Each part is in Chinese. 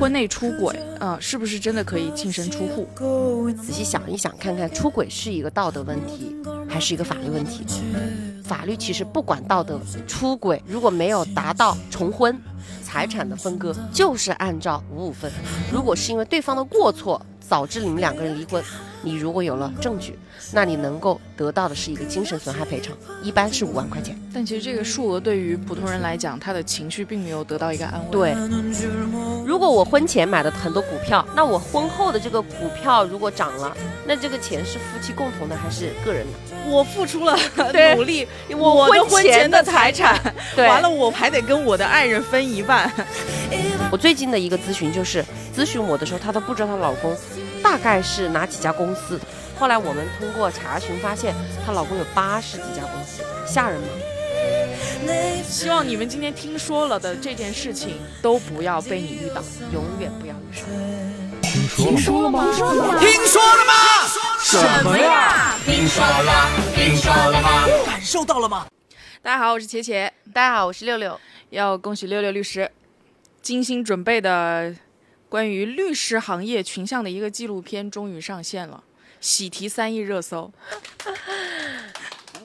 婚内出轨，啊，是不是真的可以净身出户？仔细想一想，看看出轨是一个道德问题，还是一个法律问题？法律其实不管道德，出轨如果没有达到重婚，财产的分割就是按照五五分。如果是因为对方的过错导致你们两个人离婚。你如果有了证据，那你能够得到的是一个精神损害赔偿，一般是五万块钱。但其实这个数额对于普通人来讲，他的情绪并没有得到一个安慰。对，如果我婚前买的很多股票，那我婚后的这个股票如果涨了，那这个钱是夫妻共同的还是个人的？我付出了 努力，我婚前的财产，对，完了我还得跟我的爱人分一半。我最近的一个咨询就是，咨询我的时候，她都不知道她老公。大概是哪几家公司？后来我们通过查询发现，她老公有八十几家公司，吓人吗？希望你们今天听说了的这件事情都不要被你遇到，永远不要遇上。听说了吗？听说了吗？听说了吗？什么呀？听说了？听说了吗？感受到了吗？大家好，我是茄茄。大家好，我是六六。要恭喜六六律师，精心准备的。关于律师行业群像的一个纪录片终于上线了，喜提三亿热搜。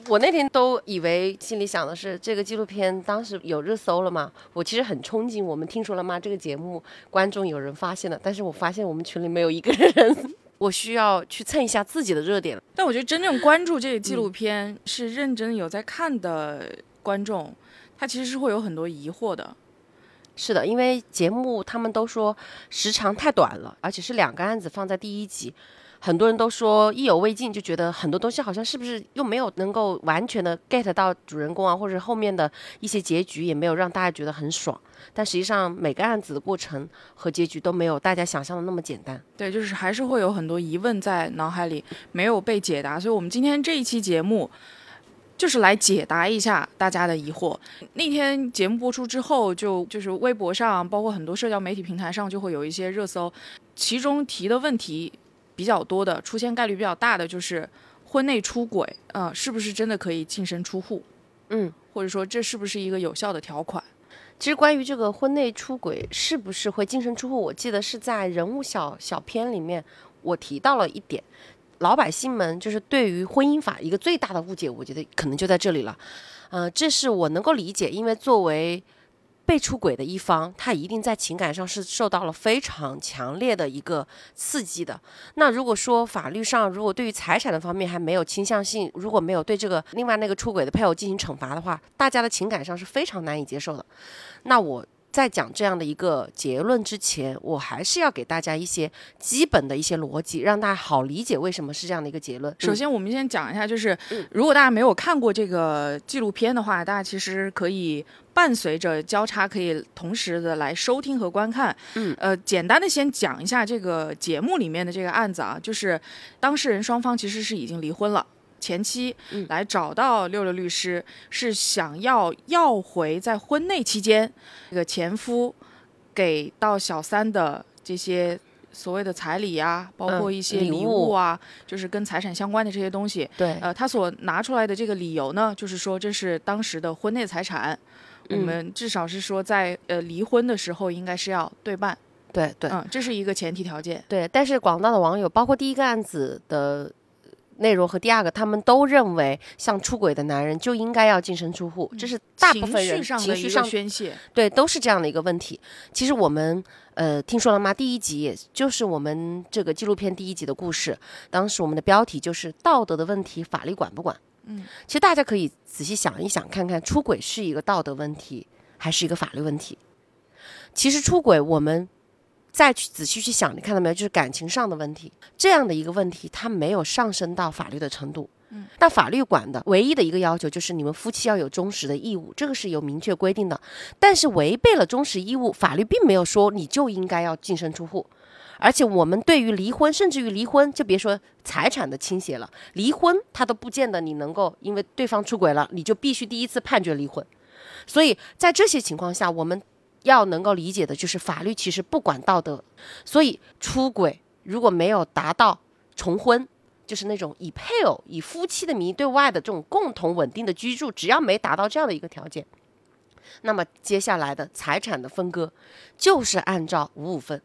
我那天都以为心里想的是这个纪录片当时有热搜了嘛？我其实很憧憬我们听说了吗？这个节目观众有人发现了，但是我发现我们群里没有一个人，我需要去蹭一下自己的热点。但我觉得真正关注这个纪录片是认真有在看的观众，他其实是会有很多疑惑的。是的，因为节目他们都说时长太短了，而且是两个案子放在第一集，很多人都说意犹未尽，就觉得很多东西好像是不是又没有能够完全的 get 到主人公啊，或者后面的一些结局也没有让大家觉得很爽。但实际上每个案子的过程和结局都没有大家想象的那么简单。对，就是还是会有很多疑问在脑海里没有被解答，所以我们今天这一期节目。就是来解答一下大家的疑惑。那天节目播出之后，就就是微博上，包括很多社交媒体平台上，就会有一些热搜，其中提的问题比较多的，出现概率比较大的就是婚内出轨，呃，是不是真的可以净身出户？嗯，或者说这是不是一个有效的条款？其实关于这个婚内出轨是不是会净身出户，我记得是在人物小小片里面我提到了一点。老百姓们就是对于婚姻法一个最大的误解，我觉得可能就在这里了，嗯，这是我能够理解，因为作为被出轨的一方，他一定在情感上是受到了非常强烈的一个刺激的。那如果说法律上，如果对于财产的方面还没有倾向性，如果没有对这个另外那个出轨的配偶进行惩罚的话，大家的情感上是非常难以接受的。那我。在讲这样的一个结论之前，我还是要给大家一些基本的一些逻辑，让大家好理解为什么是这样的一个结论。首先，我们先讲一下，就是如果大家没有看过这个纪录片的话，大家其实可以伴随着交叉，可以同时的来收听和观看。嗯，呃，简单的先讲一下这个节目里面的这个案子啊，就是当事人双方其实是已经离婚了。前妻来找到六六律师，是想要要回在婚内期间这个前夫给到小三的这些所谓的彩礼啊，包括一些礼物啊，就是跟财产相关的这些东西。对，呃，他所拿出来的这个理由呢，就是说这是当时的婚内财产，我们至少是说在呃离婚的时候应该是要对半。对对，嗯，这是一个前提条件。对，但是广大的网友，包括第一个案子的。内容和第二个，他们都认为像出轨的男人就应该要净身出户，这是大部分人情绪上宣泄，对，都是这样的一个问题。其实我们呃听说了吗？第一集也就是我们这个纪录片第一集的故事，当时我们的标题就是道德的问题，法律管不管？嗯，其实大家可以仔细想一想，看看出轨是一个道德问题还是一个法律问题？其实出轨我们。再去仔细去想，你看到没有？就是感情上的问题，这样的一个问题，它没有上升到法律的程度。嗯，那法律管的唯一的一个要求就是你们夫妻要有忠实的义务，这个是有明确规定的。但是违背了忠实义务，法律并没有说你就应该要净身出户。而且我们对于离婚，甚至于离婚，就别说财产的倾斜了，离婚他都不见得你能够因为对方出轨了，你就必须第一次判决离婚。所以在这些情况下，我们。要能够理解的就是法律其实不管道德，所以出轨如果没有达到重婚，就是那种以配偶、以夫妻的名义对外的这种共同稳定的居住，只要没达到这样的一个条件，那么接下来的财产的分割就是按照五五分，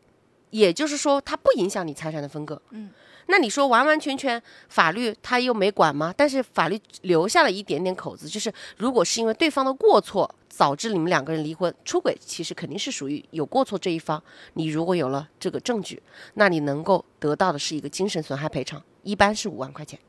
也就是说它不影响你财产的分割。嗯，那你说完完全全法律他又没管吗？但是法律留下了一点点口子，就是如果是因为对方的过错导致你们两个人离婚，出轨其实肯定是属于有过错这一方。你如果有了这个证据，那你能够得到的是一个精神损害赔偿，一般是五万块钱。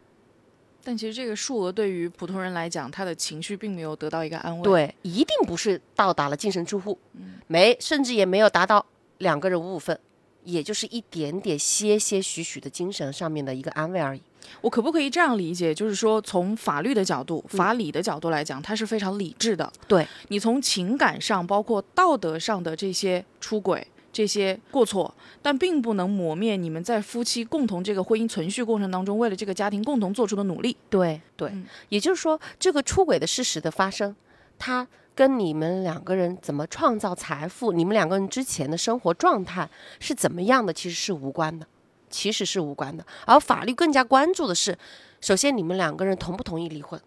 但其实这个数额对于普通人来讲，他的情绪并没有得到一个安慰。，对，一定不是到达了净身出户，没，甚至也没有达到两个人五五分，也就是一点点些些许许的精神上面的一个安慰而已。我可不可以这样理解？就是说，从法律的角度、法理的角度来讲，它是非常理智的。对你从情感上，包括道德上的这些出轨、这些过错，但并不能磨灭你们在夫妻共同这个婚姻存续过程当中，为了这个家庭共同做出的努力。对对，嗯也就是说，这个出轨的事实的发生，它跟你们两个人怎么创造财富，你们两个人之前的生活状态是怎么样的，其实是无关的，其实是无关的。而法律更加关注的是，首先你们两个人同不同意离婚。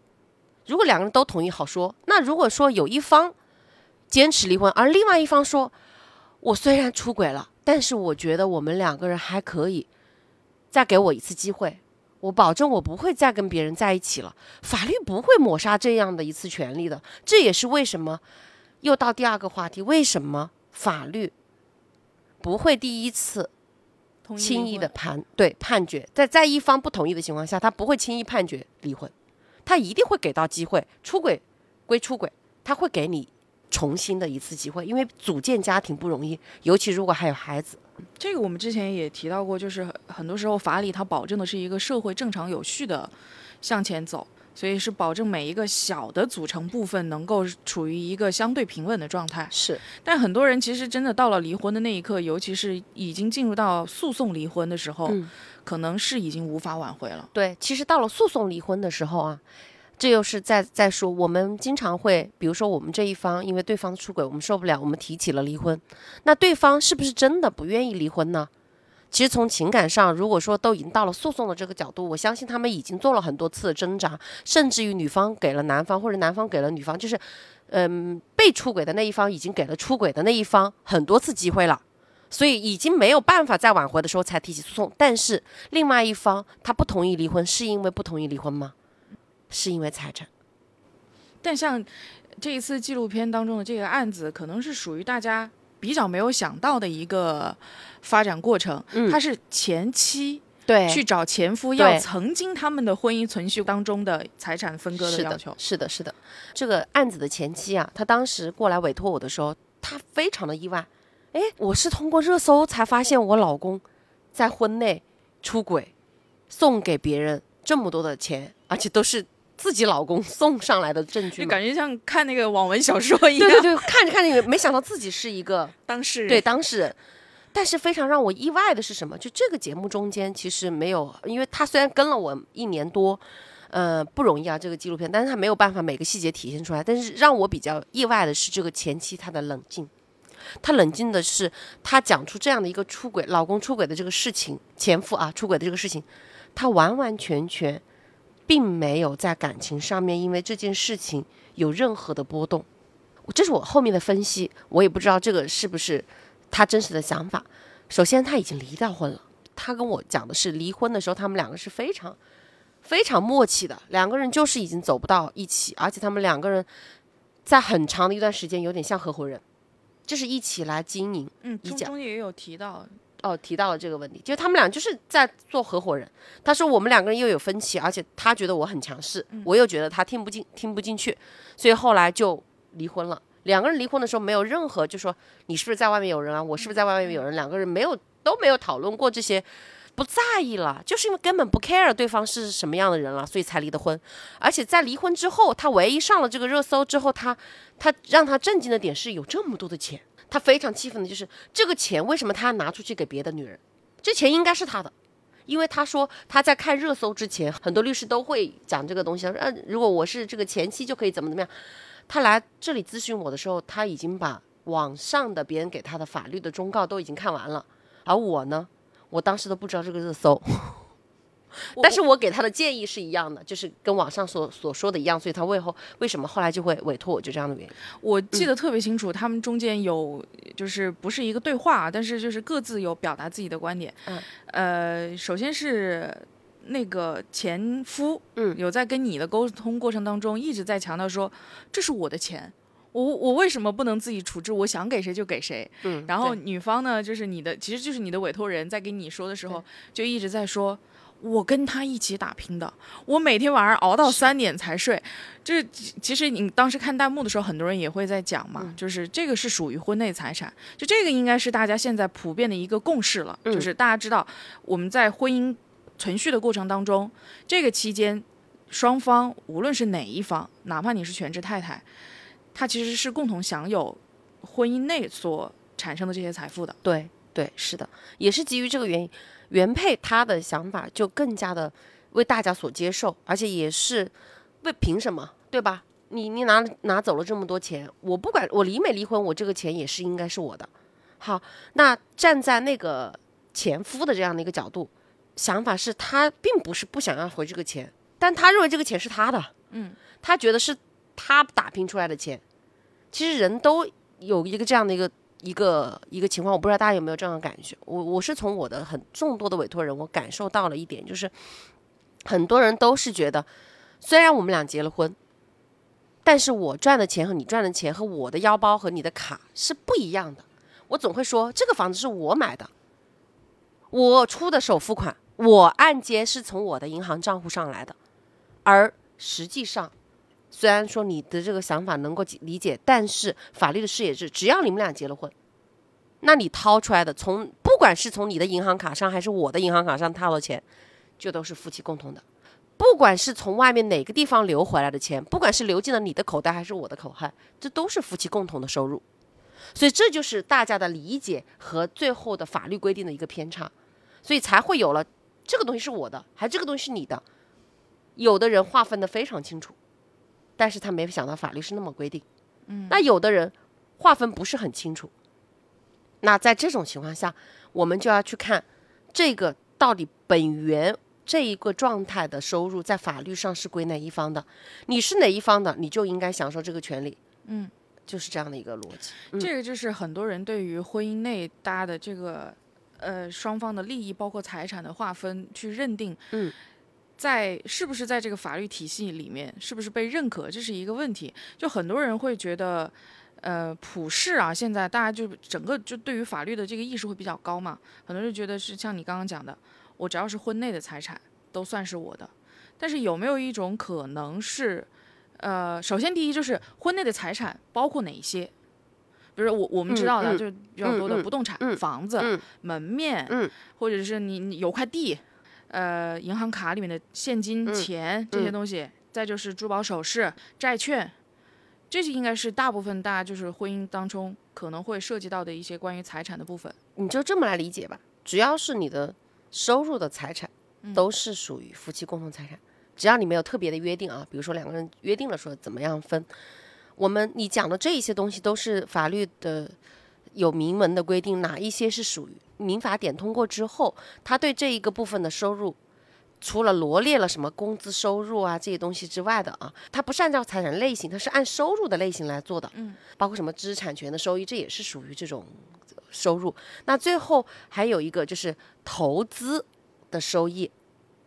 如果两个人都同意，好说。那如果说有一方坚持离婚，而另外一方说，我虽然出轨了，但是我觉得我们两个人还可以，再给我一次机会，我保证我不会再跟别人在一起了。法律不会抹杀这样的一次权利的。这也是为什么，又到第二个话题，为什么法律不会第一次轻易的判对判决，在在一方不同意的情况下，他不会轻易判决离婚，他一定会给到机会。出轨归出轨，他会给你重新的一次机会，因为组建家庭不容易，尤其如果还有孩子。这个我们之前也提到过，就是很很多时候法理它保证的是一个社会正常有序的向前走，所以是保证每一个小的组成部分能够处于一个相对平稳的状态。是但很多人其实真的到了离婚的那一刻，尤其是已经进入到诉讼离婚的时候，嗯可能是已经无法挽回了。对，其实到了诉讼离婚的时候啊，这又是在在说，我们经常会，比如说我们这一方因为对方出轨，我们受不了，我们提起了离婚，那对方是不是真的不愿意离婚呢？其实从情感上，如果说都已经到了诉讼的这个角度，我相信他们已经做了很多次的挣扎，甚至于女方给了男方，或者男方给了女方，就是，嗯，被出轨的那一方已经给了出轨的那一方很多次机会了。所以已经没有办法再挽回的时候才提起诉讼，但是另外一方他不同意离婚，是因为不同意离婚吗？是因为财产。但像这一次纪录片当中的这个案子，可能是属于大家比较没有想到的一个发展过程。嗯它是前妻对去找前夫要曾经他们的婚姻存续当中的财产分割是的的要求，。是的，是的。这个案子的前妻啊，他当时过来委托我的时候，他非常的意外。哎，我是通过热搜才发现我老公在婚内出轨，送给别人这么多的钱，而且都是自己老公送上来的证据。就感觉像看那个网文小说一样。对对对，看着看着，没想到自己是一个当事人对当事人。但是非常让我意外的是什么？就这个节目中间其实没有，因为他虽然跟了我一年多，呃，不容易啊，这个纪录片，但是他没有办法每个细节体现出来。但是让我比较意外的是这个前妻她的冷静，她冷静的是她讲出这样的一个出轨，老公出轨的这个事情，前夫啊出轨的这个事情，她完完全全并没有在感情上面因为这件事情有任何的波动。这是我后面的分析，我也不知道这个是不是他真实的想法。首先，他已经离掉婚了。他跟我讲的是，离婚的时候他们两个是非常非常默契的，两个人就是已经走不到一起，而且他们两个人在很长的一段时间有点像合伙人，就是一起来经营。嗯，中一讲中间也有提到，哦，提到了这个问题，就是他们俩就是在做合伙人。他说我们两个人又有分歧，而且他觉得我很强势，我又觉得他听不进听不进去，所以后来就离婚了。两个人离婚的时候没有任何就说你是不是在外面有人啊，我是不是在外面有人，两个人没有都没有讨论过这些，不在意了，就是因为根本不 care 对方是什么样的人了，所以才离的婚。而且在离婚之后，他唯一上了这个热搜之后，他他让他震惊的点是有这么多的钱。他非常气愤的就是这个钱为什么他要拿出去给别的女人？这钱应该是他的，因为他说他在看热搜之前，很多律师都会讲这个东西。说，呃，如果我是这个前妻就可以怎么怎么样。他来这里咨询我的时候，他已经把网上的别人给他的法律的忠告都已经看完了，而我呢，我当时都不知道这个热搜，但是我给他的建议是一样的，就是跟网上所所说的一样，所以他为后为什么后来就会委托我，就这样的原因。我记得特别清楚，他们中间有就是不是一个对话，但是就是各自有表达自己的观点。嗯，呃，首先是那个前夫，嗯有在跟你的沟通过程当中一直在强调说，这是我的钱。我我为什么不能自己处置？我想给谁就给谁。嗯，然后女方呢，就是你的，其实就是你的委托人，在跟你说的时候，就一直在说，我跟他一起打拼的，我每天晚上熬到三点才睡。这其实你当时看弹幕的时候，很多人也会在讲嘛，嗯就是这个是属于婚内财产，就这个应该是大家现在普遍的一个共识了，嗯就是大家知道我们在婚姻存续的过程当中，这个期间双方无论是哪一方，哪怕你是全职太太，她其实是共同享有婚姻内所产生的这些财富的。对对，是的，也是基于这个原因，原配他的想法就更加的为大家所接受，而且也是为凭什么，对吧？你你拿拿走了这么多钱，我不管我离没离婚，我这个钱也是应该是我的。好，那站在那个前夫的这样的一个角度，想法是他并不是不想要回这个钱，但他认为这个钱是他的，嗯，他觉得是他打拼出来的钱。其实人都有一个这样的一个一个一个情况，我不知道大家有没有这样的感觉。我我是从我的很众多的委托人，我感受到了一点，就是很多人都是觉得，虽然我们俩结了婚，但是我赚的钱和你赚的钱和我的腰包和你的卡是不一样的。我总会说，这个房子是我买的，我出的首付款，我按揭是从我的银行账户上来的，而实际上。虽然说你的这个想法能够理解，但是法律的视野是，只要你们俩结了婚，那你掏出来的，从不管是从你的银行卡上还是我的银行卡上掏的钱，就都是夫妻共同的。不管是从外面哪个地方流回来的钱，不管是流进了你的口袋还是我的口袋，这都是夫妻共同的收入。所以这就是大家的理解和最后的法律规定的一个偏差，所以才会有了这个东西是我的，还这个东西是你的。有的人划分的非常清楚。但是他没想到法律是那么规定，嗯，那有的人划分不是很清楚，那在这种情况下，我们就要去看这个到底本源这一个状态的收入在法律上是归哪一方的，你是哪一方的，你就应该享受这个权利，嗯，就是这样的一个逻辑。这个就是很多人对于婚姻内大家的这个呃双方的利益，包括财产的划分，去认定，嗯。在是不是在这个法律体系里面，是不是被认可，这是一个问题。就很多人会觉得，呃，普世啊，现在大家就整个就对于法律的这个意识会比较高嘛，很多人觉得是像你刚刚讲的，我只要是婚内的财产都算是我的。但是有没有一种可能是，呃，首先第一就是婚内的财产包括哪一些？比如我我们知道的，就比较多的不动产、嗯房子、嗯门面，嗯或者是你你有块地。呃，银行卡里面的现金、嗯钱这些东西，再就是珠宝首饰、债券，这些应该是大部分大家就是婚姻当中可能会涉及到的一些关于财产的部分。你就这么来理解吧，只要是你的收入的财产，都是属于夫妻共同财产。只要你没有特别的约定啊，比如说两个人约定了说怎么样分，我们你讲的这一些东西都是法律的有明文的规定，哪一些是属于民法典通过之后，他对这一个部分的收入。除了罗列了什么工资收入啊这些东西之外的啊，它不是按照财产类型，它是按收入的类型来做的。嗯，包括什么知识产权的收益，这也是属于这种收入。那最后还有一个就是投资的收益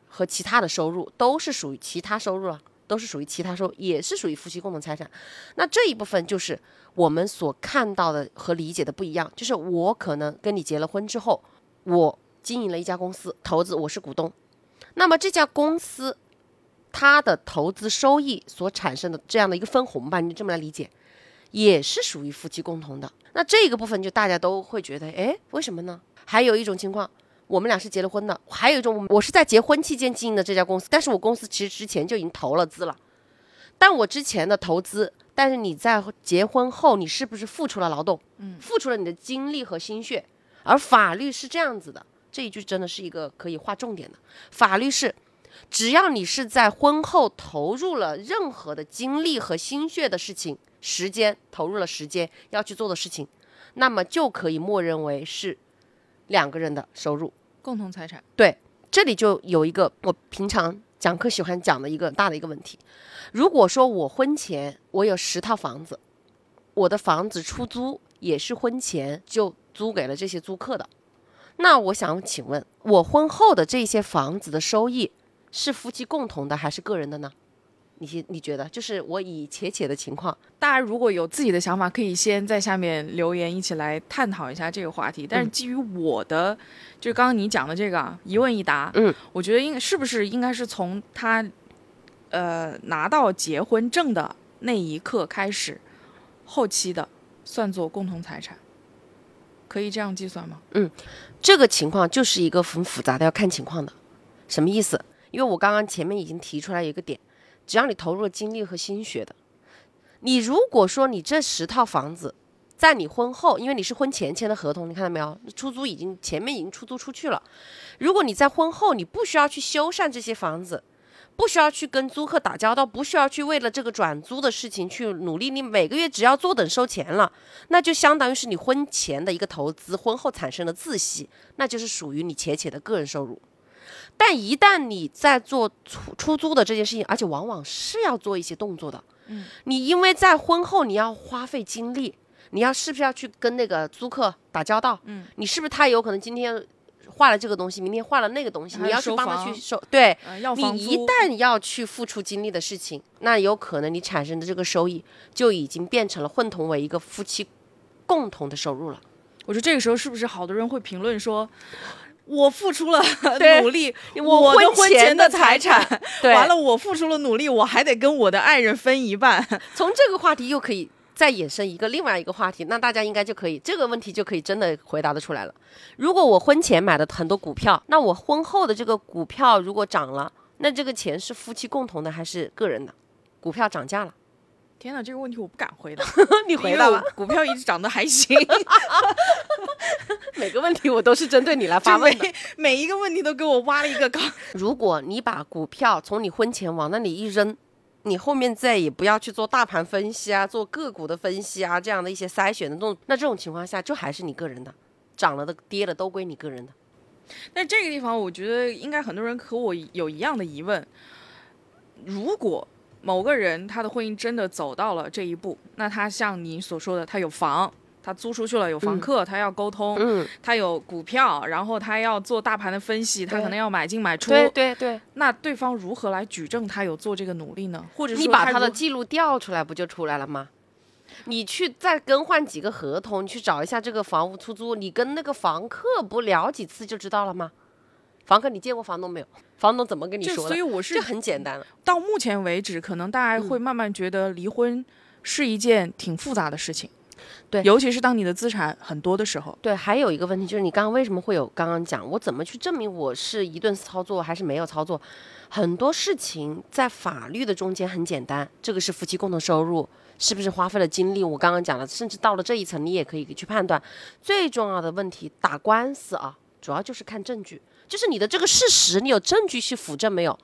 和其他的收入，都是属于其他收入了，都是属于其他收，也是属于夫妻共同财产。那这一部分就是我们所看到的和理解的不一样，就是我可能跟你结了婚之后，我经营了一家公司，投资我是股东。那么这家公司，它的投资收益所产生的这样的一个分红吧，你就这么来理解，也是属于夫妻共同的。那这个部分就大家都会觉得，哎，为什么呢？还有一种情况，我们俩是结了婚的，还有一种，我是在结婚期间经营的这家公司，但是我公司其实之前就已经投了资了，但我之前的投资，但是你在结婚后，你是不是付出了劳动？嗯，付出了你的精力和心血，而法律是这样子的。这一句真的是一个可以划重点的。法律是，只要你是在婚后投入了任何的精力和心血的事情，时间投入了时间要去做的事情，那么就可以默认为是两个人的收入。共同财产对，这里就有一个我平常讲课喜欢讲的一个大的一个问题。如果说我婚前我有十套房子，我的房子出租也是婚前就租给了这些租客的，那我想请问，我婚后的这些房子的收益是夫妻共同的还是个人的呢？你先你觉得？就是我以且且的情况，大家如果有自己的想法，可以先在下面留言，一起来探讨一下这个话题。但是基于我的，就是刚刚你讲的这个啊一问一答，嗯，我觉得应是不是应该是从他，呃，拿到结婚证的那一刻开始，后期的算作共同财产，可以这样计算吗？嗯这个情况就是一个很复杂的，要看情况的。什么意思？因为我刚刚前面已经提出来一个点，只要你投入了精力和心血的，你如果说你这十套房子，在你婚后，因为你是婚前签的合同，你看到没有？出租已经前面已经出租出去了。如果你在婚后，你不需要去修缮这些房子，不需要去跟租客打交道，不需要去为了这个转租的事情去努力，你每个月只要坐等收钱了，那就相当于是你婚前的一个投资，婚后产生的自息，那就是属于你且且的个人收入。但一旦你在做出出租的这件事情，而且往往是要做一些动作的，嗯，你因为在婚后你要花费精力，你要是不是要去跟那个租客打交道？嗯，你是不是他有可能今天换了这个东西，明天换了那个东西，你要去帮他去收，对，呃，要你，一旦要去付出精力的事情，那有可能你产生的这个收益就已经变成了混同为一个夫妻共同的收入了。我说这个时候是不是好多人会评论说，我付出了 努力，我婚前的财财产产，对完了我付出了努力，我还得跟我的爱人分一半。从这个话题又可以再衍生一个另外一个话题，那大家应该就可以这个问题就可以真的回答的出来了。如果我婚前买的很多股票，那我婚后的这个股票如果涨了，那这个钱是夫妻共同的还是个人的？股票涨价了，天哪，这个问题我不敢回答。你回答吧股票一直涨得还行，每个问题我都是针对你来发问的。每每一个问题都给我挖了一个坑。如果你把股票从你婚前往那里一扔，你后面再也不要去做大盘分析啊，做个股的分析啊，这样的一些筛选的动作，那这种情况下就还是你个人的，涨了的跌了都归你个人的。但这个地方，我觉得应该很多人和我有一样的疑问：如果某个人他的婚姻真的走到了这一步，那他像你所说的，他有房，他租出去了，有房客，他要沟通，嗯，他有股票，然后他要做大盘的分析，他可能要买进买出。对对对，那对方如何来举证他有做这个努力呢？或者说你把他的记录调出来，不就出来了吗？你去再更换几个合同，你去找一下这个房屋出租，你跟那个房客不聊几次就知道了吗？房客，你见过房东没有？房东怎么跟你说的？所以我是这很简单了。到目前为止，可能大家嗯会慢慢觉得离婚是一件挺复杂的事情。对尤其是当你的资产很多的时候。对，还有一个问题就是，你刚刚为什么会有刚刚讲，我怎么去证明我是一顿操作还是没有操作？很多事情在法律的中间很简单，这个是夫妻共同收入，是不是花费了精力？我刚刚讲了，甚至到了这一层，你也可以去判断。最重要的问题，打官司啊，主要就是看证据，就是你的这个事实，你有证据去辅证没有？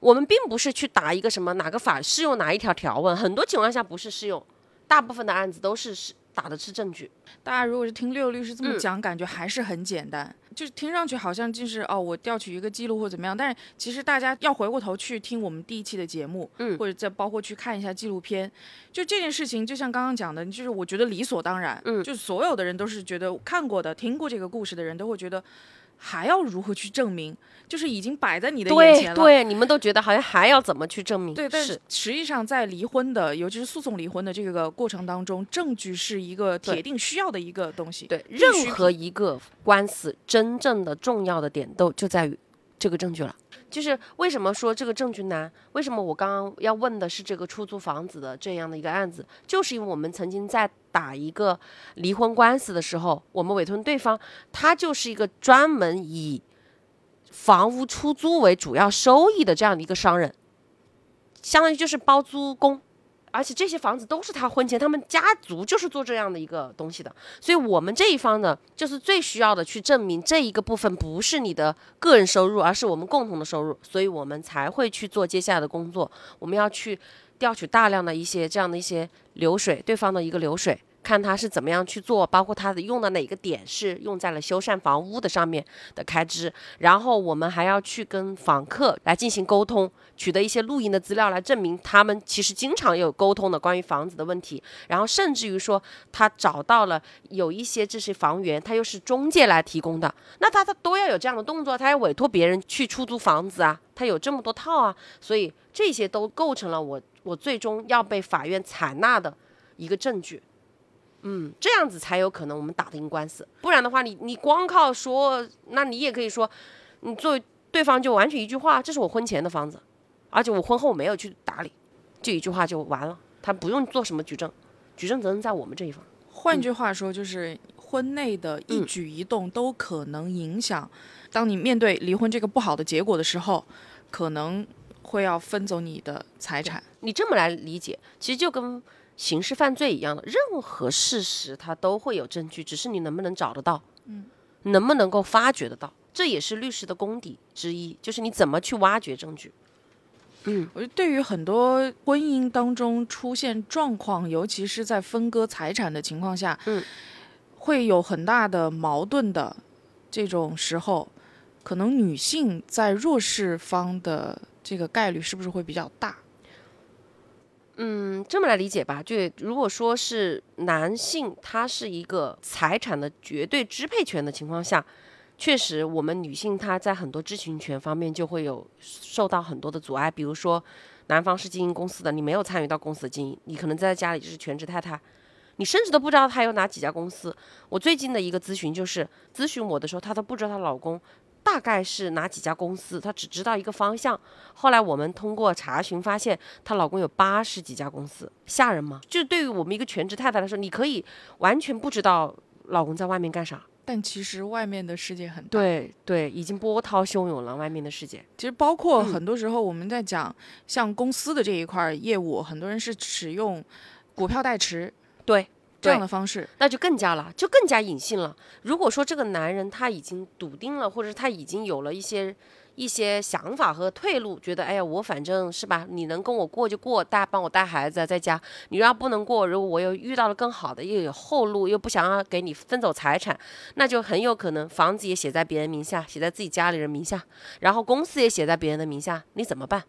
我们并不是去打一个什么哪个法适用哪一条条文，很多情况下不是适用，大部分的案子都是是打的是证据。大家如果是听六律师这么嗯讲，感觉还是很简单，就是听上去好像就是哦，我调取一个记录或怎么样。但是其实大家要回过头去听我们第一期的节目，嗯或者再包括去看一下纪录片，就这件事情，就像刚刚讲的，就是我觉得理所当然，嗯就是所有的人都是觉得看过的、听过这个故事的人都会觉得。还要如何去证明？就是已经摆在你的眼前了。对，你们都觉得好像还要怎么去证明？对，但是是实际上在离婚的，尤其是诉讼离婚的这个过程当中，证据是一个铁定需要的一个东西。对任何一个官司真正的重要的点都就在于这个证据了。就是为什么说这个证据难？为什么我刚刚要问的是这个出租房子的这样的一个案子？就是因为我们曾经在打一个离婚官司的时候，我们委托对方，他就是一个专门以房屋出租为主要收益的这样的一个商人，相当于就是包租公。而且这些房子都是他婚前，他们家族就是做这样的一个东西的，所以我们这一方呢，就是最需要的去证明这一个部分不是你的个人收入，而是我们共同的收入，所以我们才会去做接下来的工作。我们要去调取大量的一些这样的一些流水，对方的一个流水，看他是怎么样去做，包括他的用的哪个点是用在了修缮房屋的上面的开支，然后我们还要去跟房客来进行沟通，取得一些录音的资料来证明他们其实经常有沟通的关于房子的问题，然后甚至于说他找到了有一些这些房源，他又是中介来提供的，那他他都要有这样的动作，他要委托别人去出租房子啊，他有这么多套啊，所以这些都构成了我我最终要被法院采纳的一个证据。嗯，这样子才有可能我们打得赢官司，不然的话，你你光靠说，那你也可以说，你作为对方就完全一句话，这是我婚前的房子，而且我婚后没有去打理，就一句话就完了，他不用做什么举证，举证责任在我们这一方。换句话说，就是婚内的一嗯举一动都可能影响，当你面对离婚这个不好的结果的时候，可能会要分走你的财产。你这么来理解，其实就跟刑事犯罪一样的，任何事实它都会有证据，只是你能不能找得到，嗯，能不能够发掘得到，这也是律师的功底之一，就是你怎么去挖掘证据。嗯我觉得对于很多婚姻当中出现状况，尤其是在分割财产的情况下，嗯，会有很大的矛盾的这种时候，可能女性在弱势方的这个概率是不是会比较大？嗯，这么来理解吧，就如果说是男性他是一个财产的绝对支配权的情况下，确实我们女性她在很多知情权方面就会有受到很多的阻碍，比如说男方是经营公司的，你没有参与到公司的经营，你可能在家里就是全职太太。你甚至都不知道他有哪几家公司。我最近的一个咨询就是咨询我的时候，她都不知道她老公大概是哪几家公司，她只知道一个方向。后来我们通过查询发现，她老公有八十几家公司，吓人吗？就是对于我们一个全职太太来说，你可以完全不知道老公在外面干啥。但其实外面的世界很大。对对，已经波涛汹涌了，外面的世界。其实包括嗯很多时候我们在讲像公司的这一块业务，很多人是使用股票代持对，这样的方式。那就更加了，就更加隐性了。如果说这个男人他已经笃定了，或者他已经有了一些一些想法和退路，觉得哎呀，我反正是吧，你能跟我过就过，带帮我带孩子在家，你要不能过，如果我又遇到了更好的，又有后路，又不想要给你分走财产，那就很有可能房子也写在别人名下，写在自己家里人名下，然后公司也写在别人的名下，你怎么办？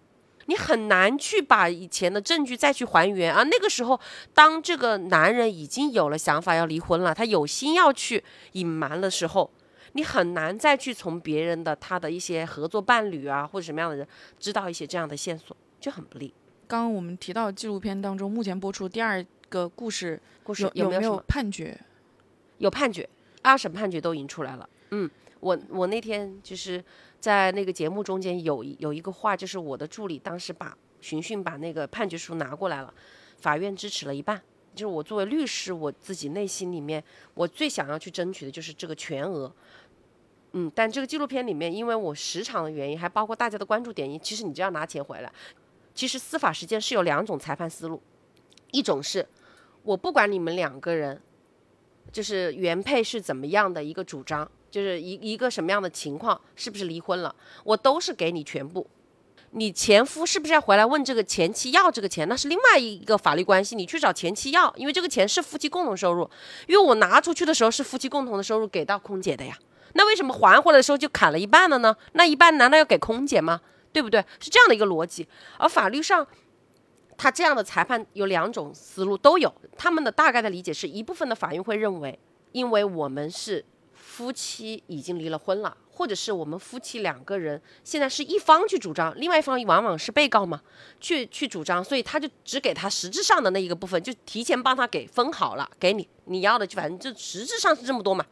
你很难去把以前的证据再去还原啊！那个时候，当这个男人已经有了想法要离婚了，他有心要去隐瞒的时候，你很难再去从别人的他的一些合作伴侣啊或者什么样的人知道一些这样的线索，就很不利。刚刚我们提到纪录片当中，目前播出第二个故事故事有没有没有什么？判决？有判决，二审判决都已经出来了。嗯，我我那天就是在那个节目中间有有一个话，就是我的助理当时把询讯把那个判决书拿过来了，法院支持了一半。就是我作为律师，我自己内心里面我最想要去争取的就是这个全额。嗯，但这个纪录片里面，因为我时长的原因，还包括大家的关注点，其实你就要拿钱回来。其实司法实践是有两种裁判思路，一种是我不管你们两个人就是原配是怎么样的一个主张，就是一一个什么样的情况，是不是离婚了，我都是给你全部。你前夫是不是要回来问这个前妻要这个钱？那是另外一个法律关系，你去找前妻要，因为这个钱是夫妻共同收入，因为我拿出去的时候是夫妻共同的收入给到空姐的呀。那为什么还回来的时候就砍了一半了呢？那一半难道要给空姐吗？对不对？是这样的一个逻辑。而法律上，他这样的裁判有两种思路都有，他们的大概的理解是一部分的法院会认为，因为我们是夫妻已经离了婚了，或者是我们夫妻两个人现在是一方去主张，另外一方往往是被告嘛，去去主张，所以他就只给他实质上的那一个部分，就提前帮他给分好了，给你你要的就反正就实质上是这么多嘛，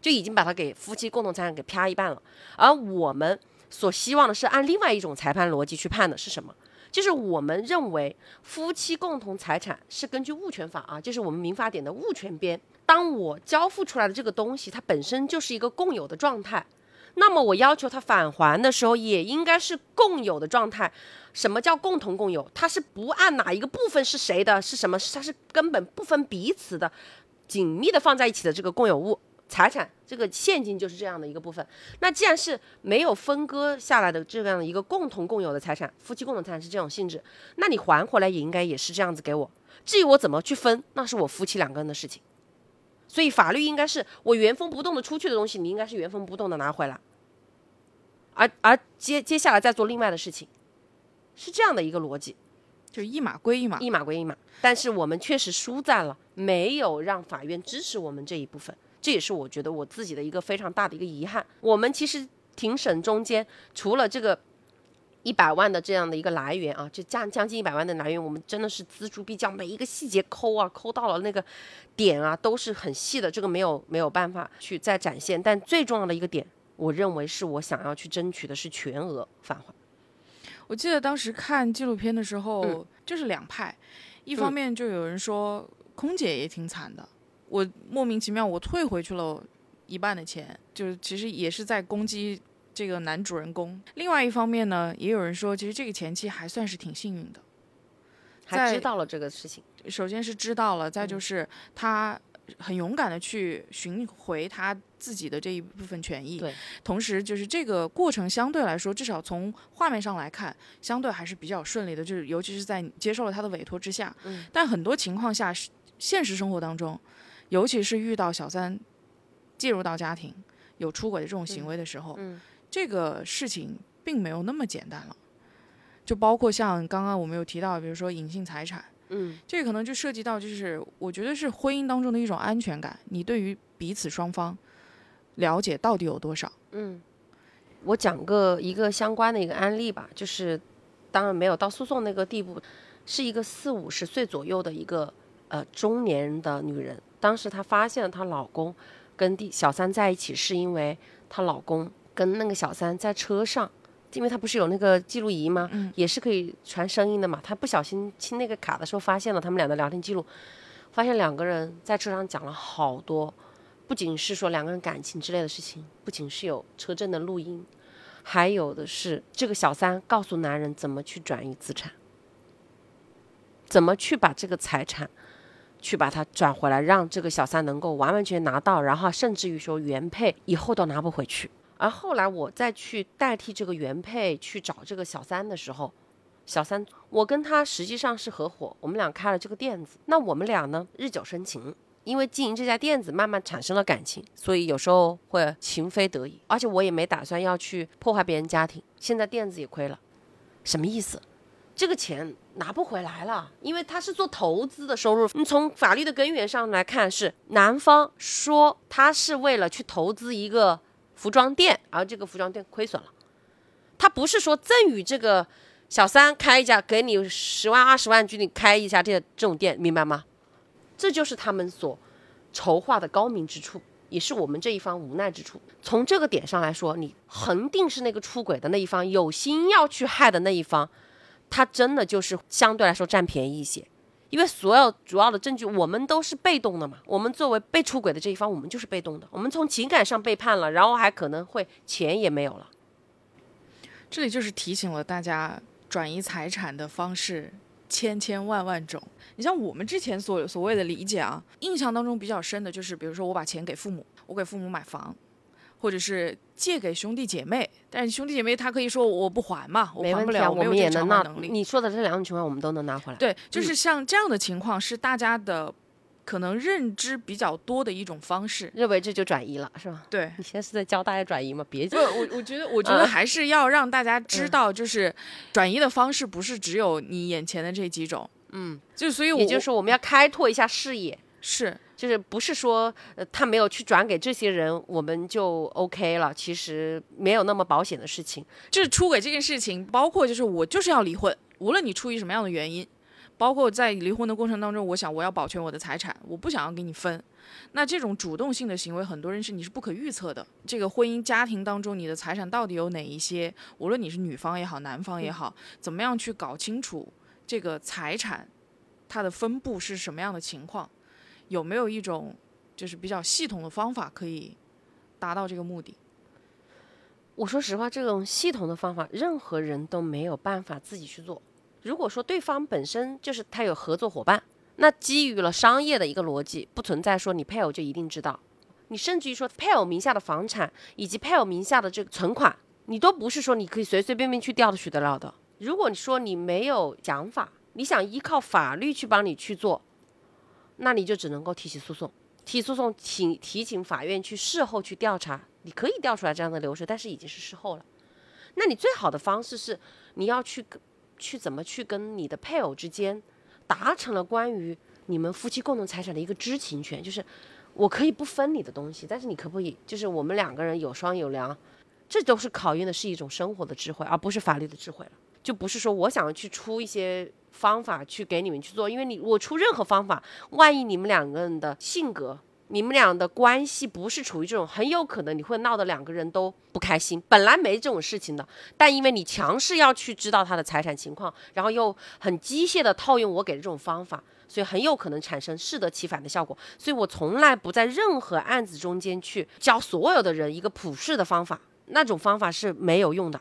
就已经把他给夫妻共同财产给啪一半了，而我们所希望的是按另外一种裁判逻辑去判的是什么？就是我们认为夫妻共同财产是根据物权法啊，就是我们民法典的物权编。当我交付出来的这个东西，它本身就是一个共有的状态，那么我要求他返还的时候，也应该是共有的状态。什么叫共同共有？它是不按哪一个部分是谁的，是什么？它是根本不分彼此的，紧密的放在一起的这个共有物。财产这个现金就是这样的一个部分。那既然是没有分割下来的这样的一个共同共有的财产，夫妻共同财产是这种性质，那你还回来也应该也是这样子给我。至于我怎么去分，那是我夫妻两个人的事情。所以法律应该是我原封不动的出去的东西，你应该是原封不动的拿回来，而而接接下来再做另外的事情，是这样的一个逻辑。就一码归一码。一码归一码，但是我们确实输在了没有让法院支持我们这一部分，这也是我觉得我自己的一个非常大的一个遗憾。我们其实庭审中间除了这个一百万的这样的一个来源啊，就将将近一百万的来源，我们真的是锱铢必较，每一个细节抠啊抠到了那个点啊，都是很细的，这个没有没有办法去再展现。但最重要的一个点，我认为是我想要去争取的是全额返还。我记得当时看纪录片的时候，嗯就是两派，一方面就有人说空姐也挺惨的，我莫名其妙我退回去了一半的钱，就是其实也是在攻击这个男主人公。另外一方面呢，也有人说其实这个前妻还算是挺幸运的，在还知道了这个事情，首先是知道了，再嗯就是他很勇敢的去寻回他自己的这一部分权益。对，同时就是这个过程相对来说，至少从画面上来看，相对还是比较顺利的，就是尤其是在接受了他的委托之下。嗯但很多情况下，现实生活当中，尤其是遇到小三介入到家庭有出轨的这种行为的时候，嗯这个事情并没有那么简单了。就包括像刚刚我们有提到，比如说隐性财产。嗯这个可能就涉及到，就是我觉得是婚姻当中的一种安全感，你对于彼此双方了解到底有多少？嗯，我讲个一个相关的一个案例吧，就是当然没有到诉讼那个地步，是一个四五十岁左右的一个呃中年的女人，当时她发现了她老公跟第小三在一起，是因为她老公跟那个小三在车上。因为他不是有那个记录仪吗？嗯也是可以传声音的嘛。他不小心清那个卡的时候，发现了他们俩的聊天记录，发现两个人在车上讲了好多，不仅是说两个人感情之类的事情，不仅是有车震的录音，还有的是这个小三告诉男人怎么去转移资产，怎么去把这个财产去把它转回来，让这个小三能够完完全全拿到，然后甚至于说原配以后都拿不回去。而后来我再去代替这个原配去找这个小三的时候，小三我跟他实际上是合伙，我们俩开了这个店子。那我们俩呢日久生情，因为经营这家店子慢慢产生了感情，所以有时候会情非得已。而且我也没打算要去破坏别人家庭，现在店子也亏了，什么意思？这个钱拿不回来了，因为他是做投资的收入。你从法律的根源上来看，是男方说他是为了去投资一个服装店，而这个服装店亏损了。他不是说赠与这个小三开一家，给你十万二十万，给你开一家这这种店，明白吗？这就是他们所筹划的高明之处，也是我们这一方无奈之处。从这个点上来说，你恒定是那个出轨的那一方，有心要去害的那一方，他真的就是相对来说占便宜一些。因为所有主要的证据，我们都是被动的嘛。我们作为被出轨的这一方，我们就是被动的。我们从情感上背叛了，然后还可能会钱也没有了。这里就是提醒了大家，转移财产的方式千千万万种。你像我们之前所所谓的理解啊，印象当中比较深的就是，比如说我把钱给父母，我给父母买房，或者是借给兄弟姐妹，但是兄弟姐妹他可以说我不还嘛，我还不了，我没有这个们也能拿偿还能力。你说的这两种情况，我们都能拿回来。对，就是像这样的情况是大家的可能认知比较多的一种方式。认为这就转移了，是吧？对，你现在是在教大家转移吗？别不，我我觉得，我觉得还是要让大家嗯知道，就是转移的方式不是只有你眼前的这几种。嗯，就所以我，也就是说，我们要开拓一下视野，是就是不是说呃他没有去转给这些人，我们就 OK 了。其实没有那么保险的事情。就是出轨这件事情，包括就是我就是要离婚，无论你出于什么样的原因，包括在离婚的过程当中，我想我要保全我的财产，我不想要给你分。那这种主动性的行为，很多人是你是不可预测的。这个婚姻家庭当中，你的财产到底有哪一些？无论你是女方也好，男方也好，怎么样去搞清楚这个财产它的分布是什么样的情况？有没有一种就是比较系统的方法可以达到这个目的？我说实话，这种系统的方法，任何人都没有办法自己去做。如果说对方本身就是他有合作伙伴，那基于了商业的一个逻辑，不存在说你配偶就一定知道。你甚至于说配偶名下的房产以及配偶名下的这个存款，你都不是说你可以随随便便去调取得了的。如果你说你没有想法，你想依靠法律去帮你去做，那你就只能够提起诉讼，提诉讼请提请法院去事后去调查，你可以调出来这样的流水，但是已经是事后了。那你最好的方式是你要去跟去怎么去跟你的配偶之间达成了关于你们夫妻共同财产的一个知情权，就是我可以不分你的东西，但是你可不可以就是我们两个人有商有量，这都是考验的是一种生活的智慧，而不是法律的智慧了。就不是说我想去出一些方法去给你们去做，因为你我出任何方法，万一你们两个人的性格、你们俩的关系不是处于这种，很有可能你会闹得两个人都不开心。本来没这种事情的，但因为你强势要去知道他的财产情况，然后又很机械的套用我给的这种方法，所以很有可能产生适得其反的效果。所以我从来不在任何案子中间去教所有的人一个普世的方法，那种方法是没有用的。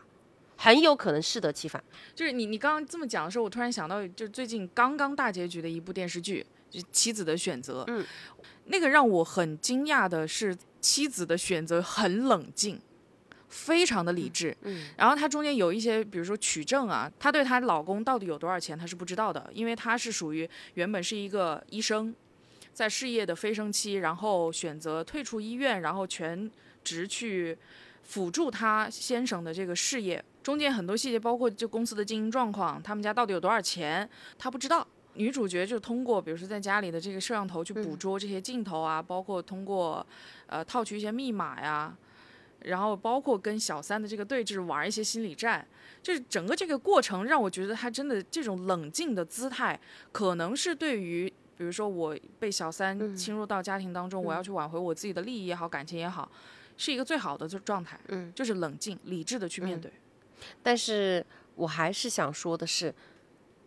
很有可能适得其反。就是你你刚刚这么讲的时候，我突然想到，就是最近刚刚大结局的一部电视剧，就是《妻子的选择》。嗯，那个让我很惊讶的是，妻子的选择很冷静，非常的理智。嗯，然后她中间有一些，比如说取证啊，她对她老公到底有多少钱，她是不知道的，因为她是属于原本是一个医生，在事业的飞升期，然后选择退出医院，然后全职去辅助她先生的这个事业。中间很多细节，包括就公司的经营状况，他们家到底有多少钱，他不知道。女主角就通过，比如说在家里的这个摄像头去捕捉这些镜头啊，包括通过呃套取一些密码呀，然后包括跟小三的这个对峙，玩一些心理战。就是整个这个过程让我觉得她真的这种冷静的姿态，可能是对于比如说我被小三侵入到家庭当中，我要去挽回我自己的利益也好，感情也好，是一个最好的这状态。嗯，就是冷静、理智的去面对。但是我还是想说的是，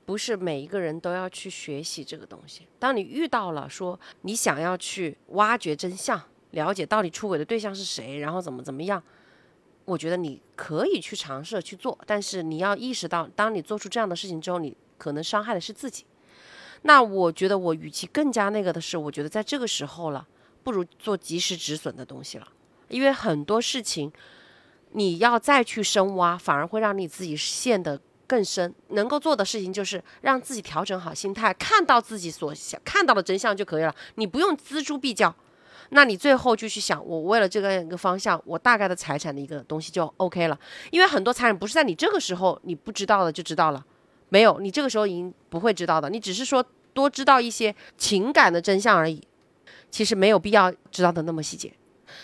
不是每一个人都要去学习这个东西。当你遇到了说你想要去挖掘真相，了解到底出轨的对象是谁，然后怎么怎么样，我觉得你可以去尝试去做。但是你要意识到，当你做出这样的事情之后，你可能伤害的是自己。那我觉得我与其更加那个的是，我觉得在这个时候了，不如做及时止损的东西了，因为很多事情。你要再去深挖，反而会让你自己陷得更深。能够做的事情就是让自己调整好心态，看到自己所想看到的真相就可以了。你不用锱铢必较，那你最后就去想，我为了这个一个方向，我大概的财产的一个东西就 OK 了。因为很多财产不是在你这个时候你不知道的就知道了，没有，你这个时候已经不会知道的。你只是说多知道一些情感的真相而已，其实没有必要知道的那么细节。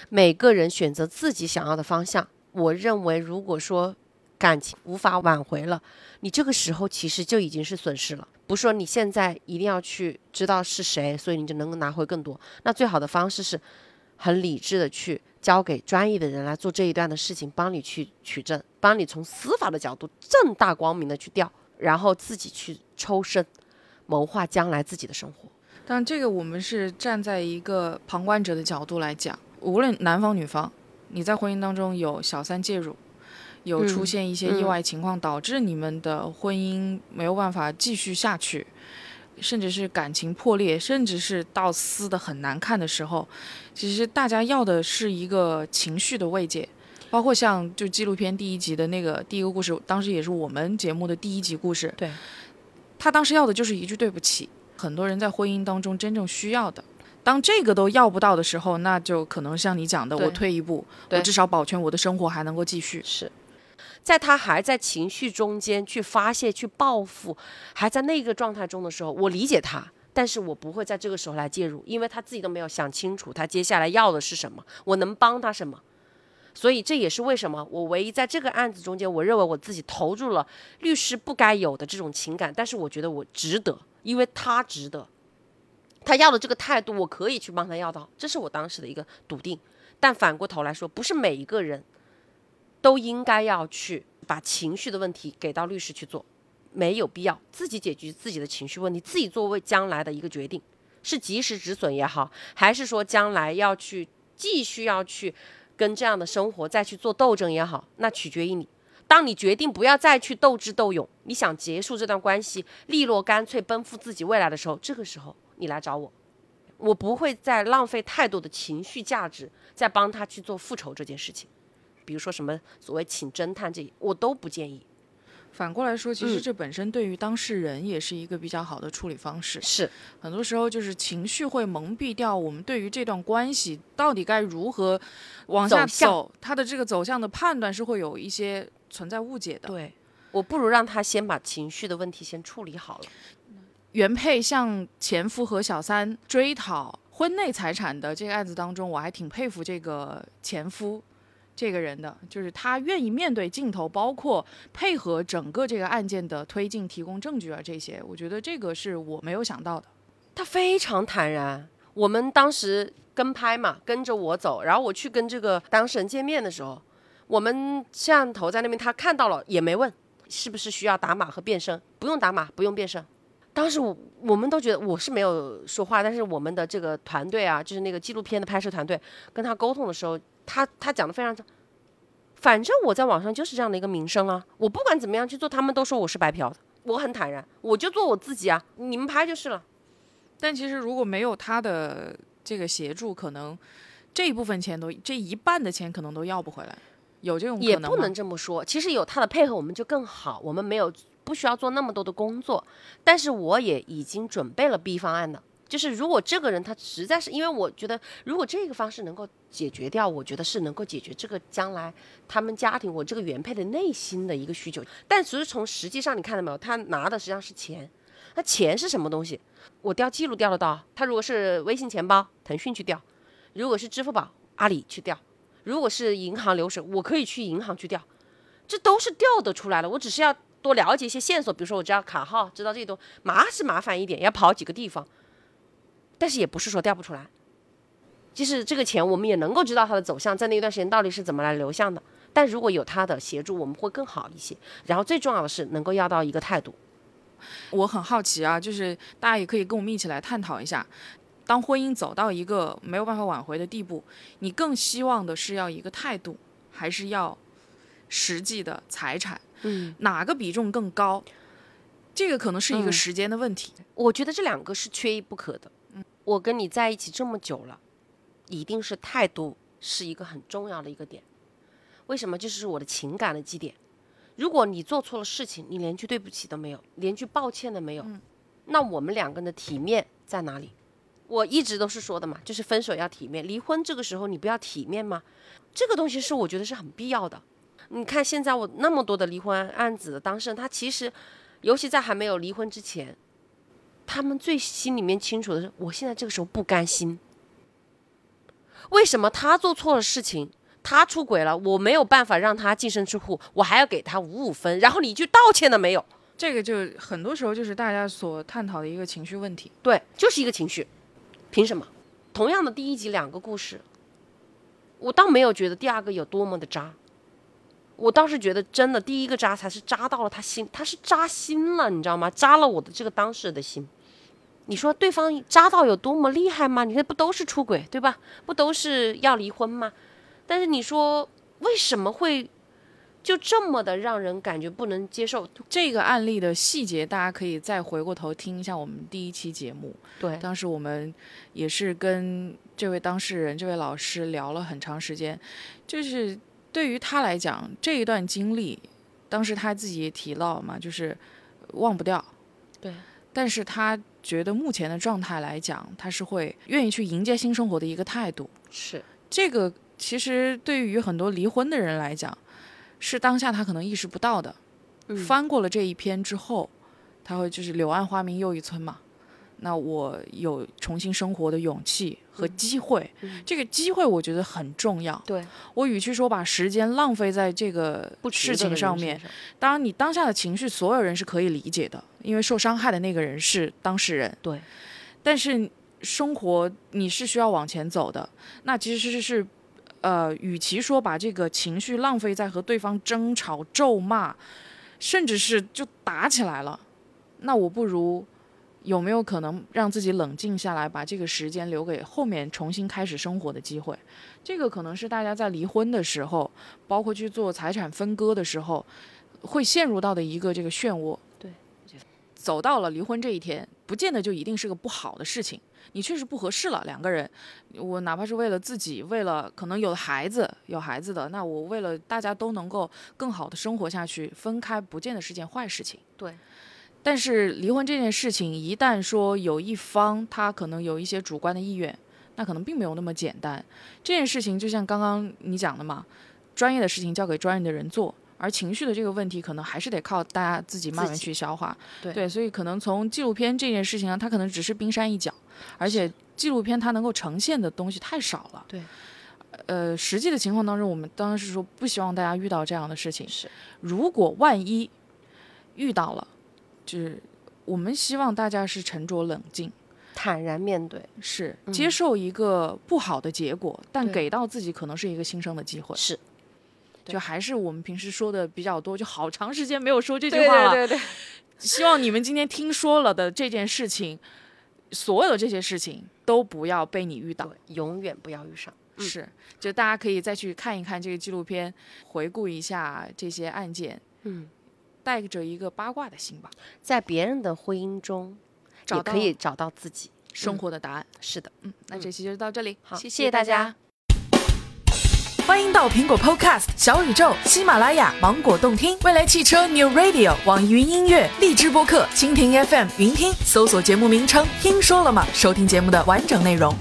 每个人选择自己想要的方向。我认为，如果说感情无法挽回了，你这个时候其实就已经是损失了。不是说你现在一定要去知道是谁，所以你就能够拿回更多。那最好的方式是很理智的去交给专业的人来做这一段的事情，帮你去取证，帮你从司法的角度正大光明的去调，然后自己去抽身，谋划将来自己的生活。但这个我们是站在一个旁观者的角度来讲，无论男方女方。你在婚姻当中有小三介入，有出现一些意外情况，导致你们的婚姻没有办法继续下去，甚至是感情破裂，甚至是到撕的很难看的时候，其实大家要的是一个情绪的慰藉。包括像就纪录片第一集的那个第一个故事，当时也是我们节目的第一集故事。对，他当时要的就是一句对不起。很多人在婚姻当中真正需要的。当这个都要不到的时候，那就可能像你讲的，我退一步，我至少保全我的生活还能够继续。是，在他还在情绪中间去发泄、去报复，还在那个状态中的时候，我理解他，但是我不会在这个时候来介入，因为他自己都没有想清楚他接下来要的是什么，我能帮他什么。所以这也是为什么我唯一在这个案子中间，我认为我自己投入了律师不该有的这种情感，但是我觉得我值得，因为他值得。他要的这个态度，我可以去帮他要到，这是我当时的一个笃定。但反过头来说，不是每一个人都应该要去把情绪的问题给到律师去做，没有必要自己解决自己的情绪问题，自己作为将来的一个决定，是及时止损也好，还是说将来要去继续要去跟这样的生活再去做斗争也好，那取决于你。当你决定不要再去斗智斗勇，你想结束这段关系，利落干脆奔赴自己未来的时候，这个时候。你来找我，我不会再浪费太多的情绪价值在帮他去做复仇这件事情。比如说什么所谓请侦探这，我都不建议。反过来说，其实嗯这本身对于当事人也是一个比较好的处理方式。是，很多时候就是情绪会蒙蔽掉我们对于这段关系到底该如何往下走向走，它的这个走向的判断是会有一些存在误解的。对，我不如让他先把情绪的问题先处理好了。原配向前夫和小三追讨婚内财产的这个案子当中，我还挺佩服这个前夫这个人的，就是他愿意面对镜头，包括配合整个这个案件的推进、提供证据啊这些，我觉得这个是我没有想到的。他非常坦然。我们当时跟拍嘛，跟着我走，然后我去跟这个当事人见面的时候，我们摄像头在那边，他看到了也没问是不是需要打码和变声，不用打码，不用变声。当时我我们都觉得我是没有说话，但是我们的这个团队啊，就是那个纪录片的拍摄团队，跟他沟通的时候，他他讲的非常，反正我在网上就是这样的一个名声啊，我不管怎么样去做，他们都说我是白嫖的，我很坦然，我就做我自己啊，你们拍就是了。但其实如果没有他的这个协助，可能这一部分钱都这一半的钱可能都要不回来，有这种可能也不能这么说。其实有他的配合，我们就更好。我们没有不需要做那么多的工作，但是我也已经准备了 B 方案了。就是如果这个人他实在是，因为我觉得如果这个方式能够解决掉，我觉得是能够解决这个将来他们家庭我这个原配的内心的一个需求。但其实从实际上你看到没有，他拿的实际上是钱。那钱是什么东西？我调记录调得到。他如果是微信钱包，腾讯去调；如果是支付宝，阿里去调；如果是银行流水，我可以去银行去调。这都是调得出来的。我只是要多了解一些线索，比如说我知道卡号，知道这些东西麻是麻烦一点，要跑几个地方，但是也不是说调不出来。即使这个钱，我们也能够知道它的走向，在那一段时间到底是怎么来流向的。但如果有他的协助，我们会更好一些。然后最重要的是能够要到一个态度。我很好奇啊，就是大家也可以跟我们一起来探讨一下，当婚姻走到一个没有办法挽回的地步，你更希望的是要一个态度，还是要实际的财产？嗯，哪个比重更高？这个可能是一个嗯时间的问题。我觉得这两个是缺一不可的。嗯我跟你在一起这么久了，一定是态度是一个很重要的一个点。为什么？这是我的情感的基点。如果你做错了事情，你连句对不起都没有，连句抱歉都没有，那我们两个人的体面在哪里？我一直都是说的嘛，就是分手要体面，离婚这个时候你不要体面吗？这个东西是我觉得是很必要的。你看现在我那么多的离婚案子的当事人，他其实，尤其在还没有离婚之前，他们最心里面清楚的是，我现在这个时候不甘心。为什么他做错了事情，他出轨了，我没有办法让他净身出户，我还要给他五五分，然后你一句道歉都没有？这个就很多时候就是大家所探讨的一个情绪问题。对，就是一个情绪，凭什么？同样的第一集两个故事，我倒没有觉得第二个有多么的渣，我倒是觉得真的第一个扎才是扎到了他心，他是扎心了，你知道吗？扎了我的这个当事人的心。你说对方扎到有多么厉害吗？你看不都是出轨对吧？不都是要离婚吗？但是你说为什么会就这么的让人感觉不能接受？这个案例的细节，大家可以再回过头听一下我们第一期节目。对，当时我们也是跟这位当事人、这位老师聊了很长时间，就是对于他来讲，这一段经历，当时他自己也提到嘛，就是忘不掉。对，但是他觉得目前的状态来讲，他是会愿意去迎接新生活的一个态度。是这个其实对于很多离婚的人来讲，是当下他可能意识不到的。嗯翻过了这一篇之后，他会就是柳暗花明又一村嘛。那我有重新生活的勇气和机会，嗯。这个机会我觉得很重要。对，我与其说把时间浪费在这个事情上面身，当然你当下的情绪，所有人是可以理解的，因为受伤害的那个人是当事人。对，但是生活你是需要往前走的，那其实是是，呃，与其说把这个情绪浪费在和对方争吵、咒骂，甚至是就打起来了，那我不如有没有可能让自己冷静下来，把这个时间留给后面重新开始生活的机会？这个可能是大家在离婚的时候，包括去做财产分割的时候，会陷入到的一个这个漩涡。对，走到了离婚这一天，不见得就一定是个不好的事情。你确实不合适了，两个人，我哪怕是为了自己，为了可能有了孩子，有孩子的，那我为了大家都能够更好的生活下去，分开不见得是件坏事情。对，但是离婚这件事情，一旦说有一方他可能有一些主观的意愿，那可能并没有那么简单。这件事情就像刚刚你讲的嘛，专业的事情交给专业的人做。而情绪的这个问题，可能还是得靠大家自己慢慢去消化。对所以可能从纪录片这件事情上，它可能只是冰山一角，而且纪录片它能够呈现的东西太少了。对，呃，实际的情况当中，我们当然是说不希望大家遇到这样的事情。是，如果万一遇到了，就是我们希望大家是沉着冷静，坦然面对，是嗯接受一个不好的结果，但给到自己可能是一个新生的机会。是就还是我们平时说的比较多，就好长时间没有说这句话了。对对对，希望你们今天听说了的这件事情，所有的这些事情都不要被你遇到。永远不要遇上。嗯是，就大家可以再去看一看这个纪录片，回顾一下这些案件，嗯，带着一个八卦的心吧，在别人的婚姻中，找可以找到自己。生活的答案。是的，嗯，那这期就到这里，好，谢谢谢大家。欢迎到苹果 Podcast、小宇宙、喜马拉雅、芒果动听、未来汽车 New Radio、网易云音乐、荔枝播客、蜻蜓 FM、云听，搜索节目名称“听说了吗”，收听节目的完整内容。